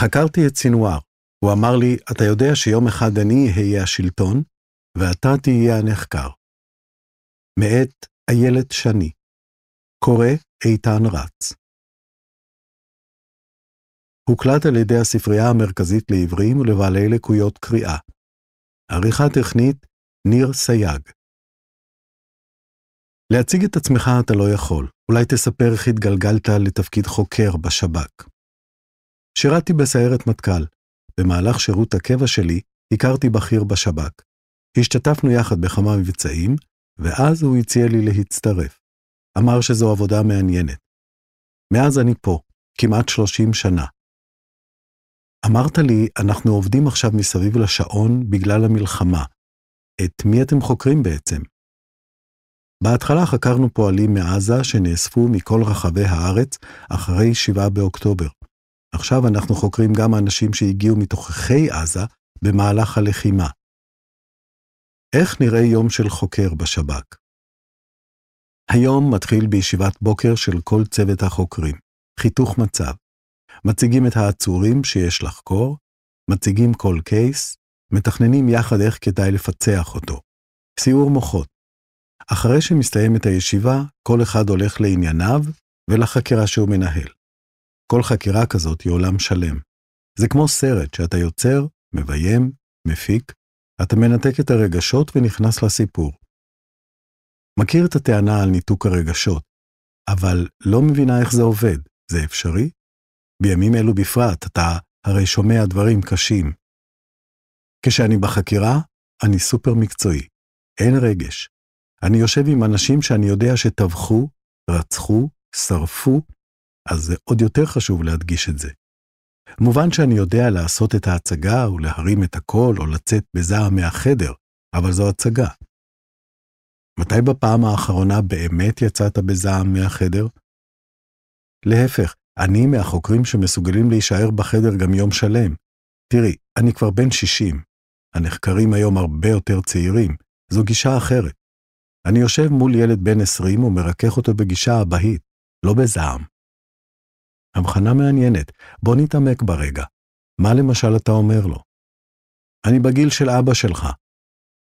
חקרתי את סינואר. הוא אמר לי, אתה יודע שיום אחד אני אהיה השלטון, ואתה תהיה הנחקר. מאת איילת שני. קורא איתן רץ. הוקלט על ידי הספרייה המרכזית לעברים ולבעלי לקויות קריאה. עריכה טכנית, ניר סייג. להציג את עצמך אתה לא יכול, אולי תספר איך התגלגלת לתפקיד חוקר בשב"כ. שירתתי בסיירת מטכ"ל. במהלך שירות הקבע שלי הכרתי בכיר בשב"כ. השתתפנו יחד בכמה מבצעים, ואז הוא הציע לי להצטרף. אמר שזו עבודה מעניינת. מאז אני פה, כמעט 30 שנה. אמרת לי, אנחנו עובדים עכשיו מסביב לשעון בגלל המלחמה. את מי אתם חוקרים בעצם? בהתחלה חקרנו פועלים מעזה שנאספו מכל רחבי הארץ אחרי 7 באוקטובר. עכשיו אנחנו חוקרים גם אנשים שהגיעו מתוככי עזה במהלך הלחימה. איך נראה יום של חוקר בשב"כ? היום מתחיל בישיבת בוקר של כל צוות החוקרים, חיתוך מצב. מציגים את העצורים שיש לחקור, מציגים כל קייס, מתכננים יחד איך כדאי לפצח אותו. סיעור מוחות. אחרי שמסתיימת הישיבה, כל אחד הולך לענייניו ולחקירה שהוא מנהל. כל חקירה כזאת היא עולם שלם. זה כמו סרט שאתה יוצר, מביים, מפיק, אתה מנתק את הרגשות ונכנס לסיפור. מכיר את הטענה על ניתוק הרגשות, אבל לא מבינה איך זה עובד. זה אפשרי? בימים אלו בפרט, אתה הרי שומע דברים קשים. כשאני בחקירה, אני סופר מקצועי. אין רגש. אני יושב עם אנשים שאני יודע שטבחו, רצחו, שרפו, אז זה עוד יותר חשוב להדגיש את זה. מובן שאני יודע לעשות את ההצגה ולהרים את הקול או לצאת בזעם מהחדר, אבל זו הצגה. מתי בפעם האחרונה באמת יצאת בזעם מהחדר? להפך, אני מהחוקרים שמסוגלים להישאר בחדר גם יום שלם. תראי, אני כבר בן 60. הנחקרים היום הרבה יותר צעירים. זו גישה אחרת. אני יושב מול ילד בן 20 ומרכך אותו בגישה אבהית, לא בזעם. הבחנה מעניינת, בוא נתעמק ברגע. מה למשל אתה אומר לו? אני בגיל של אבא שלך.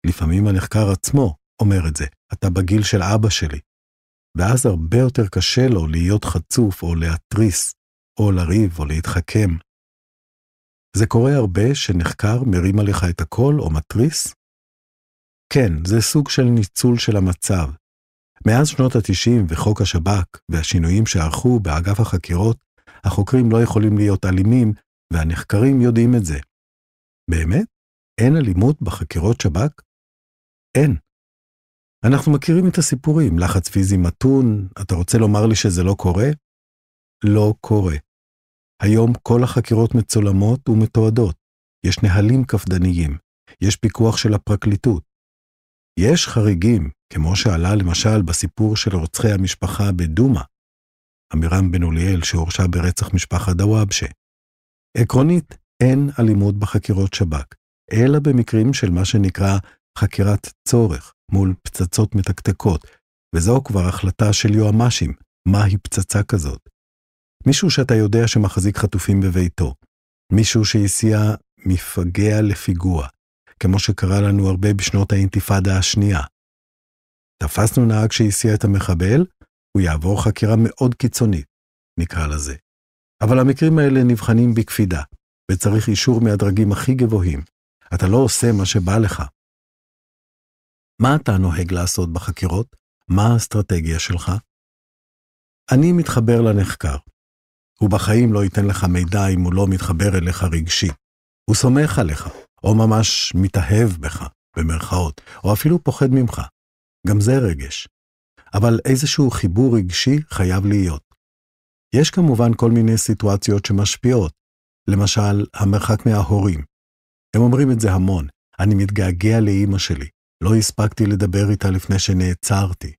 לפעמים הנחקר עצמו אומר את זה, אתה בגיל של אבא שלי. ואז הרבה יותר קשה לו להיות חצוף או להתריס, או לריב או להתחכם. זה קורה הרבה שנחקר מרים עליך את הקול או מתריס? כן, זה סוג של ניצול של המצב. מאז שנות ה-90 וחוק השב"כ והשינויים שערכו באגף החקירות, החוקרים לא יכולים להיות אלימים, והנחקרים יודעים את זה. באמת? אין אלימות בחקירות שב"כ? אין. אנחנו מכירים את הסיפורים, לחץ פיזי מתון, אתה רוצה לומר לי שזה לא קורה? לא קורה. היום כל החקירות מצולמות ומתועדות. יש נהלים קפדניים. יש פיקוח של הפרקליטות. יש חריגים, כמו שעלה למשל בסיפור של רוצחי המשפחה בדומא, עמירם בן אוליאל שהורשע ברצח משפחת דוואבשה. עקרונית, אין אלימות בחקירות שב"כ, אלא במקרים של מה שנקרא חקירת צורך מול פצצות מתקתקות, וזו כבר החלטה של יועמ"שים, מהי פצצה כזאת. מישהו שאתה יודע שמחזיק חטופים בביתו, מישהו שהסיע מפגע לפיגוע, כמו שקרה לנו הרבה בשנות האינתיפאדה השנייה. תפסנו נהג שהסיע את המחבל, הוא יעבור חקירה מאוד קיצונית, נקרא לזה. אבל המקרים האלה נבחנים בקפידה, וצריך אישור מהדרגים הכי גבוהים. אתה לא עושה מה שבא לך. מה אתה נוהג לעשות בחקירות? מה האסטרטגיה שלך? אני מתחבר לנחקר. הוא בחיים לא ייתן לך מידע אם הוא לא מתחבר אליך רגשי. הוא סומך עליך, או ממש מתאהב בך, במרכאות, או אפילו פוחד ממך. גם זה רגש. אבל איזשהו חיבור רגשי חייב להיות. יש כמובן כל מיני סיטואציות שמשפיעות, למשל, המרחק מההורים. הם אומרים את זה המון, אני מתגעגע לאימא שלי, לא הספקתי לדבר איתה לפני שנעצרתי.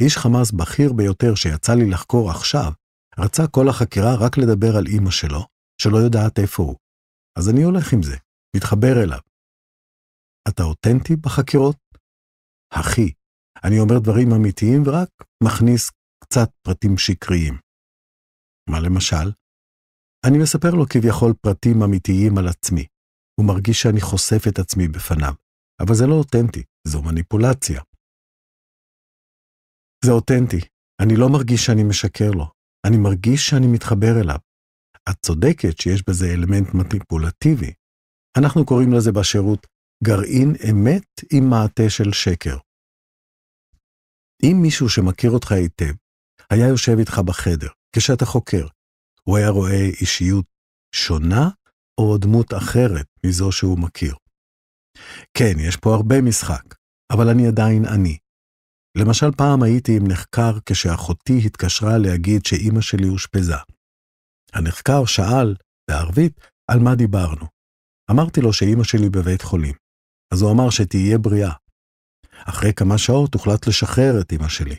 איש חמאס בכיר ביותר שיצא לי לחקור עכשיו, רצה כל החקירה רק לדבר על אימא שלו, שלא יודעת איפה הוא. אז אני הולך עם זה, מתחבר אליו. אתה אותנטי בחקירות? אחי, אני אומר דברים אמיתיים ורק מכניס קצת פרטים שקריים. מה למשל? אני מספר לו כביכול פרטים אמיתיים על עצמי. הוא מרגיש שאני חושף את עצמי בפניו, אבל זה לא אותנטי, זו מניפולציה. זה אותנטי, אני לא מרגיש שאני משקר לו, אני מרגיש שאני מתחבר אליו. את צודקת שיש בזה אלמנט מניפולטיבי. אנחנו קוראים לזה בשירות גרעין אמת עם מעטה של שקר. אם מישהו שמכיר אותך היטב, היה יושב איתך בחדר, כשאתה חוקר, הוא היה רואה אישיות שונה או דמות אחרת מזו שהוא מכיר. כן, יש פה הרבה משחק, אבל אני עדיין אני. למשל, פעם הייתי עם נחקר כשאחותי התקשרה להגיד שאימא שלי אושפזה. הנחקר שאל, בערבית, על מה דיברנו. אמרתי לו שאימא שלי בבית חולים. אז הוא אמר שתהיה בריאה. אחרי כמה שעות הוחלט לשחרר את אמא שלי.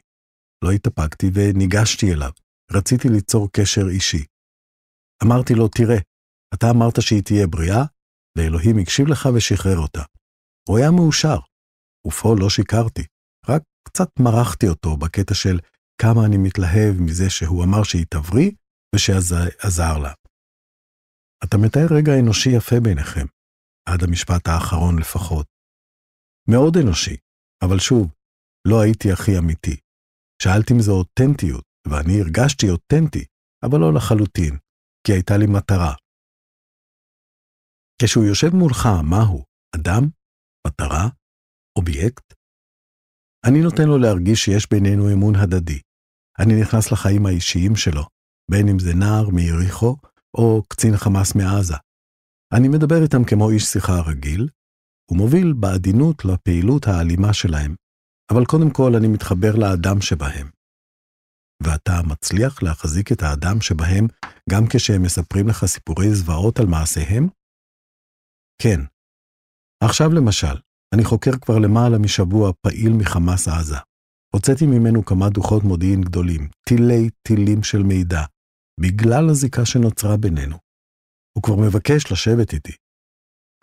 לא התאפקתי וניגשתי אליו. רציתי ליצור קשר אישי. אמרתי לו, תראה, אתה אמרת שהיא תהיה בריאה, ואלוהים הקשיב לך ושחרר אותה. הוא היה מאושר, ופה לא שיקרתי, רק קצת מרחתי אותו בקטע של כמה אני מתלהב מזה שהוא אמר שהיא תבריא ושעזר לה. אתה מתאר רגע אנושי יפה ביניכם, עד המשפט האחרון לפחות. מאוד אנושי, אבל שוב, לא הייתי הכי אמיתי. שאלתי אם זו אותנטיות, ואני הרגשתי אותנטי, אבל לא לחלוטין, כי הייתה לי מטרה. כשהוא יושב מולך, מה הוא? אדם? מטרה? אובייקט? אני נותן לו להרגיש שיש בינינו אמון הדדי. אני נכנס לחיים האישיים שלו, בין אם זה נער מיריחו או קצין חמאס מעזה. אני מדבר איתם כמו איש שיחה רגיל, ומוביל בעדינות לפעילות האלימה שלהם, אבל קודם כל אני מתחבר לאדם שבהם. ואתה מצליח להחזיק את האדם שבהם גם כשהם מספרים לך סיפורי זוועות על מעשיהם? כן. עכשיו למשל, אני חוקר כבר למעלה משבוע פעיל מחמאס עזה. הוצאתי ממנו כמה דוחות מודיעין גדולים, טילי טילים של מידע, בגלל הזיקה שנוצרה בינינו. הוא כבר מבקש לשבת איתי.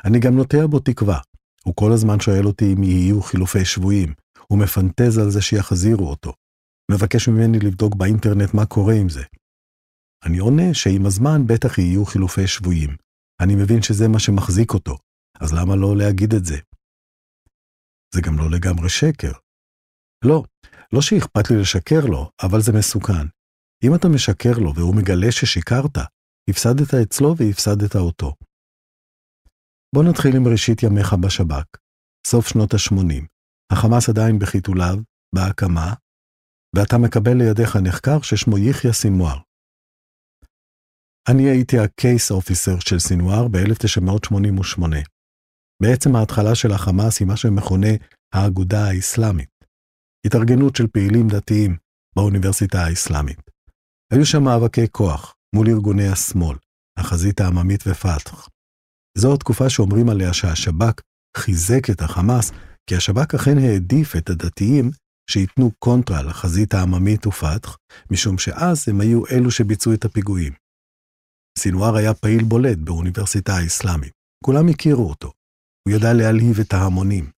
אני גם נוטע בו תקווה. הוא כל הזמן שואל אותי אם יהיו חילופי שבויים. הוא מפנטז על זה שיחזירו אותו. מבקש ממני לבדוק באינטרנט מה קורה עם זה. אני עונה שעם הזמן בטח יהיו חילופי שבויים. אני מבין שזה מה שמחזיק אותו, אז למה לא להגיד את זה? זה גם לא לגמרי שקר. לא, לא שאכפת לי לשקר לו, אבל זה מסוכן. אם אתה משקר לו והוא מגלה ששיקרת, הפסדת אצלו והפסדת אותו. בוא נתחיל עם ראשית ימיך בשב"כ, סוף שנות ה-80. החמאס עדיין בחיתוליו, בהקמה, ואתה מקבל לידיך נחקר ששמו יחיא סינואר. אני הייתי הקייס אופיסר של סינואר ב-1988. בעצם ההתחלה של החמאס היא מה שמכונה האגודה האסלאמית, התארגנות של פעילים דתיים באוניברסיטה האסלאמית. היו שם מאבקי כוח מול ארגוני השמאל, החזית העממית ופתח. זו התקופה שאומרים עליה שהשב"כ חיזק את החמאס, כי השב"כ אכן העדיף את הדתיים שייתנו קונטרה לחזית העממית ופתח, משום שאז הם היו אלו שביצעו את הפיגועים. סינואר היה פעיל בולט באוניברסיטה האסלאמית. כולם הכירו אותו. הוא ידע להלהיב את ההמונים.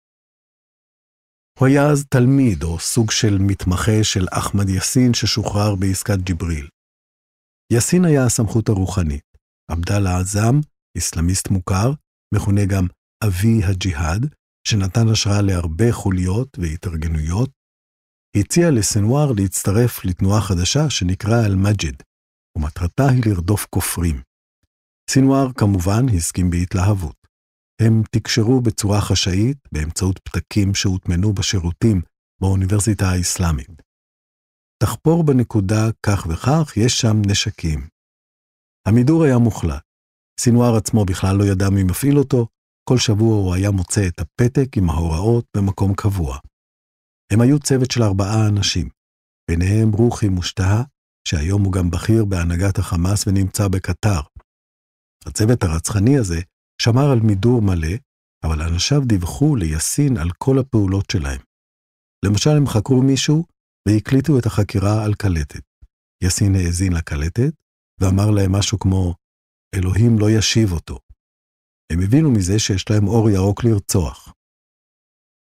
הוא היה אז תלמיד או סוג של מתמחה של אחמד יאסין ששוחרר בעסקת ג'יבריל. יאסין היה הסמכות הרוחנית. עבדאללה עזאם, אסלאמיסט מוכר, מכונה גם אבי הג'יהאד, שנתן השראה להרבה חוליות והתארגנויות, הציע לסנואר להצטרף לתנועה חדשה שנקרא אל-מג'ד, ומטרתה היא לרדוף כופרים. סינואר כמובן הסכים בהתלהבות. הם תקשרו בצורה חשאית באמצעות פתקים שהוטמנו בשירותים באוניברסיטה האסלאמית. תחפור בנקודה כך וכך, יש שם נשקים. המידור היה מוחלט. סינואר עצמו בכלל לא ידע מי מפעיל אותו, כל שבוע הוא היה מוצא את הפתק עם ההוראות במקום קבוע. הם היו צוות של ארבעה אנשים, ביניהם רוחי מושטהה, שהיום הוא גם בכיר בהנהגת החמאס ונמצא בקטר. הצוות הרצחני הזה שמר על מידור מלא, אבל אנשיו דיווחו ליאסין על כל הפעולות שלהם. למשל, הם חקרו מישהו והקליטו את החקירה על קלטת. יאסין האזין לקלטת ואמר להם משהו כמו, אלוהים לא ישיב אותו. הם הבינו מזה שיש להם אור ירוק לרצוח.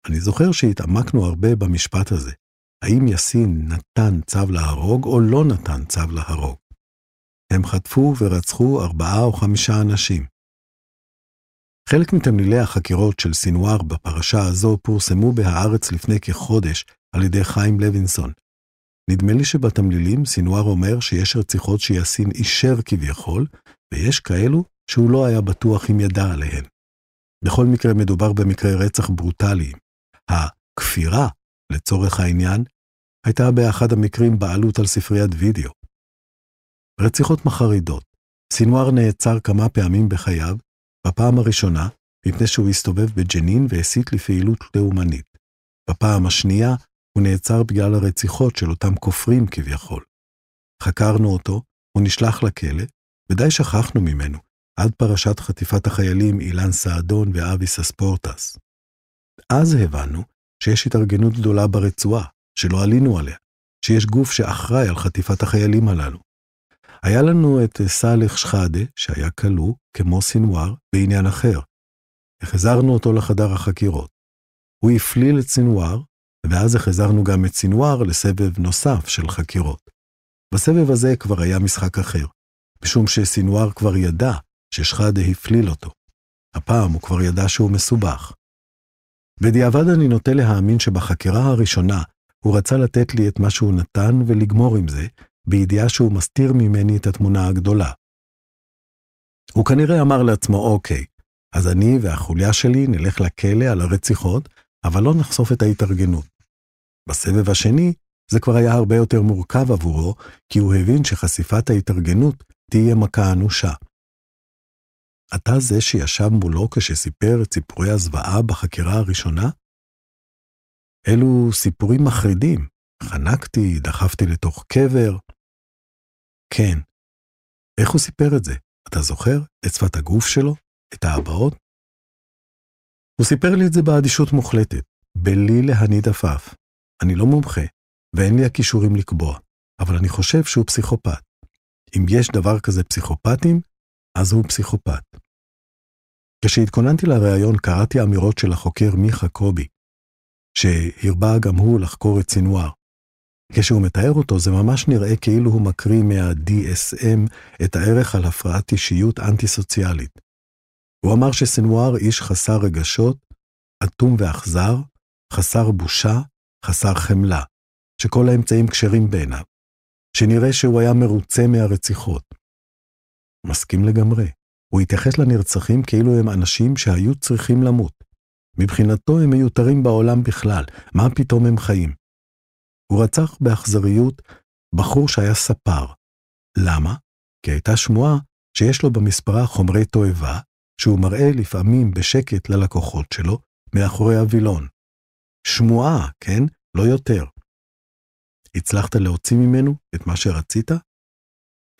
אני זוכר שהתעמקנו הרבה במשפט הזה. האם יאסין נתן צו להרוג או לא נתן צו להרוג? הם חטפו ורצחו ארבעה או חמישה אנשים. חלק מתמלילי החקירות של סינואר בפרשה הזו פורסמו בהארץ לפני כחודש על ידי חיים לוינסון. נדמה לי שבתמלילים סינואר אומר שיש רציחות שיאסין אישר כביכול, ויש כאלו שהוא לא היה בטוח אם ידע עליהן. בכל מקרה מדובר במקרי רצח ברוטליים. הכפירה, לצורך העניין, הייתה באחד המקרים בעלות על ספריית וידאו. רציחות מחרידות. סינואר נעצר כמה פעמים בחייו, בפעם הראשונה, מפני שהוא הסתובב בג'נין והסית לפעילות לאומנית. בפעם השנייה, הוא נעצר בגלל הרציחות של אותם כופרים כביכול. חקרנו אותו, הוא נשלח לכלא, ודי שכחנו ממנו, עד פרשת חטיפת החיילים אילן סעדון ואביס אספורטס. אז הבנו שיש התארגנות גדולה ברצועה, שלא עלינו עליה, שיש גוף שאחראי על חטיפת החיילים הללו. היה לנו את סאלח שחאדה, שהיה כלוא, כמו סינואר, בעניין אחר. החזרנו אותו לחדר החקירות. הוא הפליל את סינואר, ואז החזרנו גם את סינואר לסבב נוסף של חקירות. בסבב הזה כבר היה משחק אחר, משום שסינואר כבר ידע ששחאדה הפליל אותו. הפעם הוא כבר ידע שהוא מסובך. בדיעבד אני נוטה להאמין שבחקירה הראשונה הוא רצה לתת לי את מה שהוא נתן ולגמור עם זה, בידיעה שהוא מסתיר ממני את התמונה הגדולה. הוא כנראה אמר לעצמו, אוקיי, אז אני והחוליה שלי נלך לכלא על הרציחות, אבל לא נחשוף את ההתארגנות. בסבב השני, זה כבר היה הרבה יותר מורכב עבורו, כי הוא הבין שחשיפת ההתארגנות תהיה מכה אנושה. אתה זה שישב מולו כשסיפר את סיפורי הזוועה בחקירה הראשונה? אלו סיפורים מחרידים. חנקתי, דחפתי לתוך קבר. כן. איך הוא סיפר את זה? אתה זוכר? את שפת הגוף שלו? את ההבעות? הוא סיפר לי את זה באדישות מוחלטת, בלי להניד עפעף. אני לא מומחה, ואין לי הכישורים לקבוע, אבל אני חושב שהוא פסיכופת. אם יש דבר כזה פסיכופטים, אז הוא פסיכופת. כשהתכוננתי לראיון קראתי אמירות של החוקר מיכה קובי, שהרבה גם הוא לחקור את סינואר. כשהוא מתאר אותו זה ממש נראה כאילו הוא מקריא מה-DSM את הערך על הפרעת אישיות אנטי-סוציאלית. הוא אמר שסנואר איש חסר רגשות, אטום ואכזר, חסר בושה, חסר חמלה, שכל האמצעים כשרים בעיניו, שנראה שהוא היה מרוצה מהרציחות. מסכים לגמרי. הוא התייחס לנרצחים כאילו הם אנשים שהיו צריכים למות. מבחינתו הם מיותרים בעולם בכלל, מה פתאום הם חיים? הוא רצח באכזריות בחור שהיה ספר. למה? כי הייתה שמועה שיש לו במספרה חומרי תועבה, שהוא מראה לפעמים בשקט ללקוחות שלו, מאחורי הווילון. שמועה, כן? לא יותר. הצלחת להוציא ממנו את מה שרצית?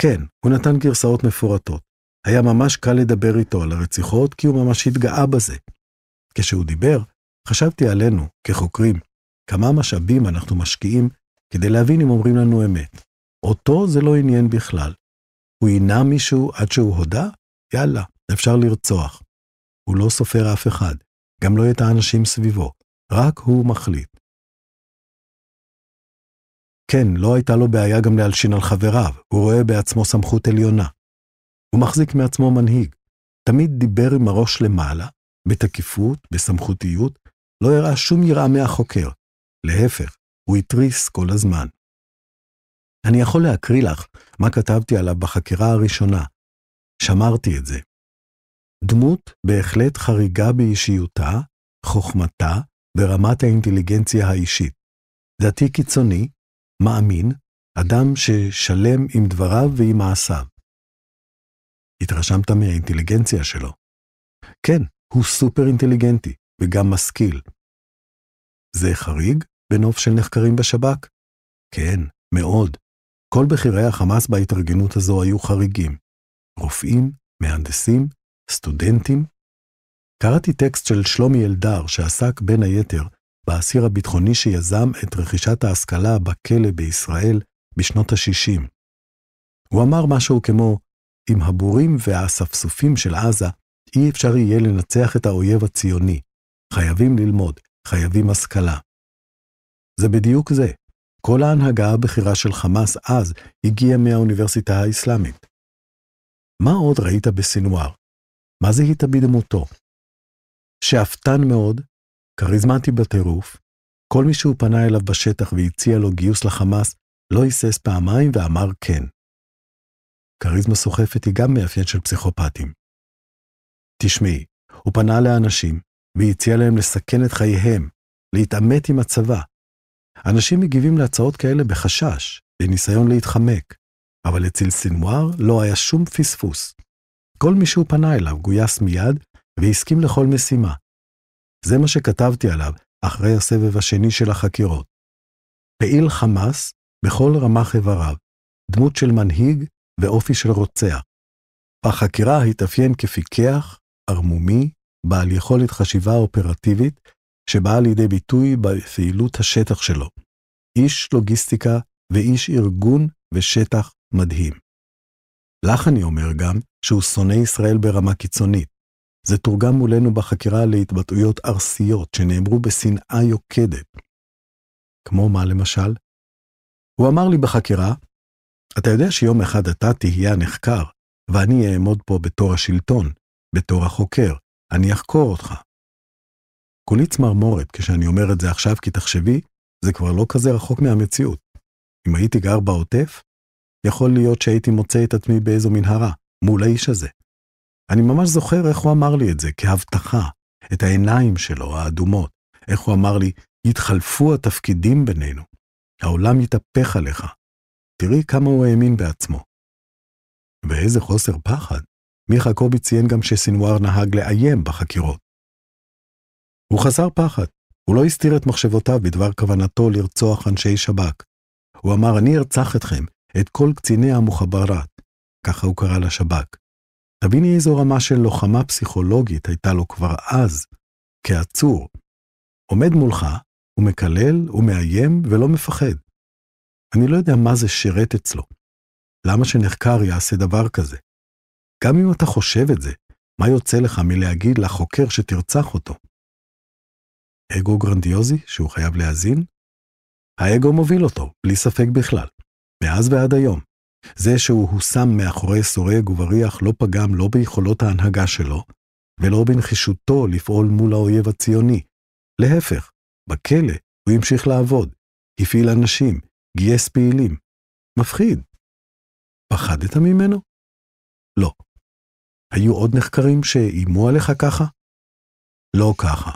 כן, הוא נתן גרסאות מפורטות. היה ממש קל לדבר איתו על הרציחות, כי הוא ממש התגאה בזה. כשהוא דיבר, חשבתי עלינו, כחוקרים, כמה משאבים אנחנו משקיעים כדי להבין אם אומרים לנו אמת. אותו זה לא עניין בכלל. הוא עינה מישהו עד שהוא הודה? יאללה, אפשר לרצוח. הוא לא סופר אף אחד, גם לא את האנשים סביבו, רק הוא מחליט. כן, לא הייתה לו בעיה גם להלשין על חבריו, הוא רואה בעצמו סמכות עליונה. הוא מחזיק מעצמו מנהיג. תמיד דיבר עם הראש למעלה, בתקיפות, בסמכותיות, לא הראה שום יראה מהחוקר. להפך, הוא התריס כל הזמן. אני יכול להקריא לך מה כתבתי עליו בחקירה הראשונה. שמרתי את זה. דמות בהחלט חריגה באישיותה, חוכמתה ורמת האינטליגנציה האישית. דתי קיצוני, מאמין, אדם ששלם עם דבריו ועם מעשיו. התרשמת מהאינטליגנציה שלו. כן, הוא סופר אינטליגנטי וגם משכיל. זה חריג בנוף של נחקרים בשב"כ? כן, מאוד. כל בכירי החמאס בהתארגנות הזו היו חריגים. רופאים, מהנדסים, סטודנטים. קראתי טקסט של שלומי אלדר שעסק בין היתר באסיר הביטחוני שיזם את רכישת ההשכלה בכלא בישראל בשנות ה-60. הוא אמר משהו כמו, עם הבורים והאספסופים של עזה, אי אפשר יהיה לנצח את האויב הציוני. חייבים ללמוד, חייבים השכלה. זה בדיוק זה. כל ההנהגה הבכירה של חמאס אז הגיעה מהאוניברסיטה האסלאמית. מה עוד ראית בסינואר? מה זיהית בדמותו? שאפתן מאוד, כריזמטי בטירוף, כל מי שהוא פנה אליו בשטח והציע לו גיוס לחמאס, לא היסס פעמיים ואמר כן. כריזמה סוחפת היא גם מאפיין של פסיכופטים. תשמעי, הוא פנה לאנשים והציע להם לסכן את חייהם, להתעמת עם הצבא. אנשים מגיבים להצעות כאלה בחשש, בניסיון להתחמק, אבל אצל סינואר לא היה שום פספוס. כל מי שהוא פנה אליו גויס מיד והסכים לכל משימה. זה מה שכתבתי עליו אחרי הסבב השני של החקירות. פעיל חמאס בכל רמ"ח איבריו, דמות של מנהיג ואופי של רוצח. בחקירה התאפיין כפיקח, ערמומי, בעל יכולת חשיבה אופרטיבית, שבאה לידי ביטוי בפעילות השטח שלו. איש לוגיסטיקה ואיש ארגון ושטח מדהים. לך אני אומר גם שהוא שונא ישראל ברמה קיצונית. זה תורגם מולנו בחקירה להתבטאויות ארסיות שנאמרו בשנאה יוקדת. כמו מה למשל? הוא אמר לי בחקירה, אתה יודע שיום אחד אתה תהיה הנחקר, ואני אעמוד פה בתור השלטון, בתור החוקר, אני אחקור אותך. כולי צמרמורת כשאני אומר את זה עכשיו, כי תחשבי, זה כבר לא כזה רחוק מהמציאות. אם הייתי גר בעוטף, יכול להיות שהייתי מוצא את עצמי באיזו מנהרה, מול האיש הזה. אני ממש זוכר איך הוא אמר לי את זה, כהבטחה, את העיניים שלו, האדומות, איך הוא אמר לי, יתחלפו התפקידים בינינו, העולם יתהפך עליך. תראי כמה הוא האמין בעצמו. ואיזה חוסר פחד. מיכה קובי ציין גם שסינואר נהג לאיים בחקירות. הוא חסר פחד, הוא לא הסתיר את מחשבותיו בדבר כוונתו לרצוח אנשי שב"כ. הוא אמר, אני ארצח אתכם, את כל קציני המוחברת, ככה הוא קרא לשב"כ. תביני איזו רמה של לוחמה פסיכולוגית הייתה לו כבר אז, כעצור. עומד מולך, הוא מקלל, הוא מאיים ולא מפחד. אני לא יודע מה זה שירת אצלו. למה שנחקר יעשה דבר כזה? גם אם אתה חושב את זה, מה יוצא לך מלהגיד לחוקר שתרצח אותו? אגו גרנדיוזי שהוא חייב להאזין? האגו מוביל אותו, בלי ספק בכלל, מאז ועד היום. זה שהוא הושם מאחורי סורג ובריח לא פגם לא ביכולות ההנהגה שלו, ולא בנחישותו לפעול מול האויב הציוני. להפך, בכלא הוא המשיך לעבוד, הפעיל אנשים, גייס פעילים. מפחיד. פחדת ממנו? לא. היו עוד נחקרים שאיימו עליך ככה? לא ככה.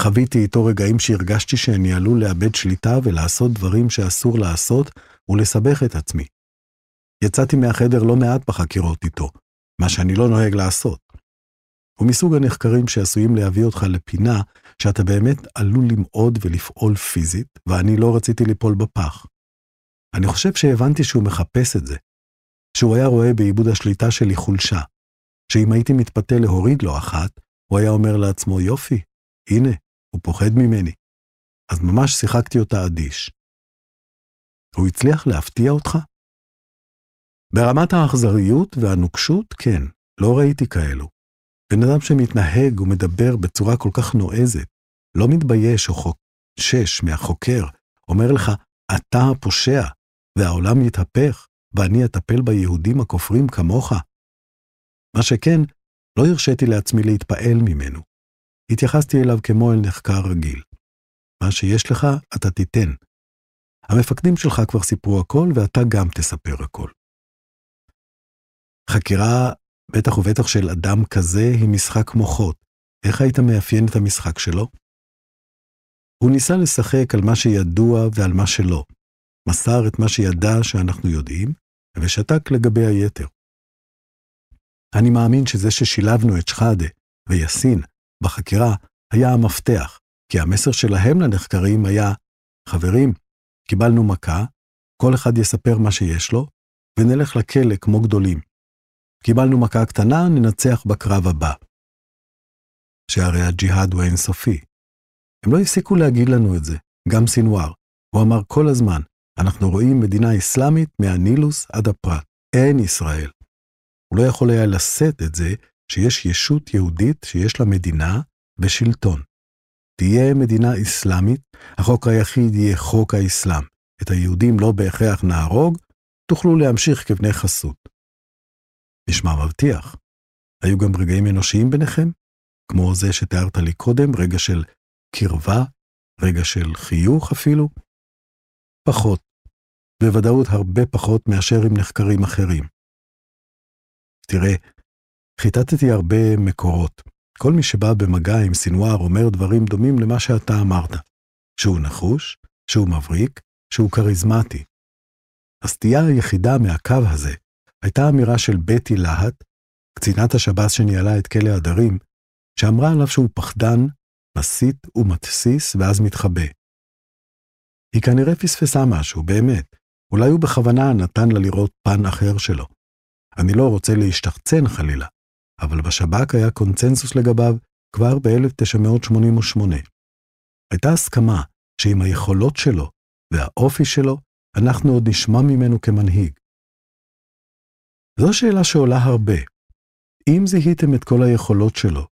חוויתי איתו רגעים שהרגשתי שאני עלול לאבד שליטה ולעשות דברים שאסור לעשות ולסבך את עצמי. יצאתי מהחדר לא מעט בחקירות איתו, מה שאני לא נוהג לעשות. הוא מסוג הנחקרים שעשויים להביא אותך לפינה שאתה באמת עלול למעוד ולפעול פיזית, ואני לא רציתי ליפול בפח. אני חושב שהבנתי שהוא מחפש את זה, שהוא היה רואה בעיבוד השליטה שלי חולשה, שאם הייתי מתפתה להוריד לו אחת, הוא היה אומר לעצמו, יופי, הנה, הוא פוחד ממני. אז ממש שיחקתי אותה אדיש. הוא הצליח להפתיע אותך? ברמת האכזריות והנוקשות, כן, לא ראיתי כאלו. בן אדם שמתנהג ומדבר בצורה כל כך נועזת, לא מתבייש או חושש מהחוקר, אומר לך, אתה הפושע, והעולם יתהפך, ואני אטפל ביהודים הכופרים כמוך. מה שכן, לא הרשיתי לעצמי להתפעל ממנו. התייחסתי אליו כמו אל נחקר רגיל. מה שיש לך, אתה תיתן. המפקדים שלך כבר סיפרו הכל, ואתה גם תספר הכל. חקירה, בטח ובטח של אדם כזה, היא משחק מוחות. איך היית מאפיין את המשחק שלו? הוא ניסה לשחק על מה שידוע ועל מה שלא. מסר את מה שידע שאנחנו יודעים, ושתק לגבי היתר. אני מאמין שזה ששילבנו את שחאדה ויאסין בחקירה היה המפתח, כי המסר שלהם לנחקרים היה, חברים, קיבלנו מכה, כל אחד יספר מה שיש לו, ונלך לכלא כמו גדולים. קיבלנו מכה קטנה, ננצח בקרב הבא. שהרי הג'יהאד הוא אינסופי. הם לא הפסיקו להגיד לנו את זה, גם סינואר. הוא אמר כל הזמן, אנחנו רואים מדינה אסלאמית מהנילוס עד הפרט. אין ישראל. הוא לא יכול היה לשאת את זה שיש ישות יהודית שיש לה מדינה ושלטון. תהיה מדינה אסלאמית, החוק היחיד יהיה חוק האסלאם. את היהודים לא בהכרח נהרוג, תוכלו להמשיך כבני חסות. נשמע מבטיח. היו גם רגעים אנושיים ביניכם? כמו זה שתיארת לי קודם, רגע של קרבה, רגע של חיוך אפילו? פחות. בוודאות הרבה פחות מאשר עם נחקרים אחרים. תראה, חיטטתי הרבה מקורות. כל מי שבא במגע עם סינואר אומר דברים דומים למה שאתה אמרת. שהוא נחוש, שהוא מבריק, שהוא כריזמטי. הסטייה היחידה מהקו הזה הייתה אמירה של בטי להט, קצינת השב"ס שניהלה את כלא הדרים, שאמרה עליו שהוא פחדן, מסית ומתסיס ואז מתחבא. היא כנראה פספסה משהו, באמת. אולי הוא בכוונה נתן לה לראות פן אחר שלו. אני לא רוצה להשתחצן חלילה, אבל בשב"כ היה קונצנזוס לגביו כבר ב-1988. הייתה הסכמה שעם היכולות שלו והאופי שלו, אנחנו עוד נשמע ממנו כמנהיג. זו שאלה שעולה הרבה. אם זיהיתם את כל היכולות שלו,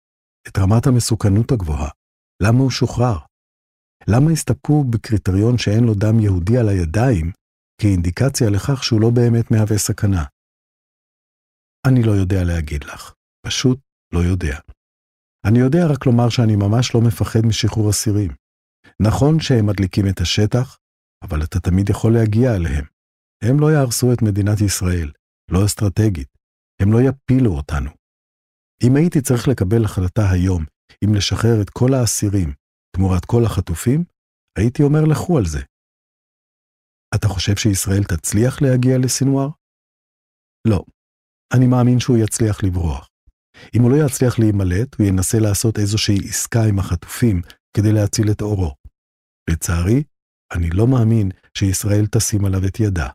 את רמת המסוכנות הגבוהה, למה הוא שוחרר? למה הסתפקו בקריטריון שאין לו דם יהודי על הידיים כאינדיקציה לכך שהוא לא באמת מהווה סכנה? אני לא יודע להגיד לך, פשוט לא יודע. אני יודע רק לומר שאני ממש לא מפחד משחרור אסירים. נכון שהם מדליקים את השטח, אבל אתה תמיד יכול להגיע אליהם. הם לא יהרסו את מדינת ישראל, לא אסטרטגית. הם לא יפילו אותנו. אם הייתי צריך לקבל החלטה היום אם לשחרר את כל האסירים תמורת כל החטופים, הייתי אומר לכו על זה. אתה חושב שישראל תצליח להגיע לסינואר? לא. אני מאמין שהוא יצליח לברוח. אם הוא לא יצליח להימלט, הוא ינסה לעשות איזושהי עסקה עם החטופים כדי להציל את אורו. לצערי, אני לא מאמין שישראל תשים עליו את ידה.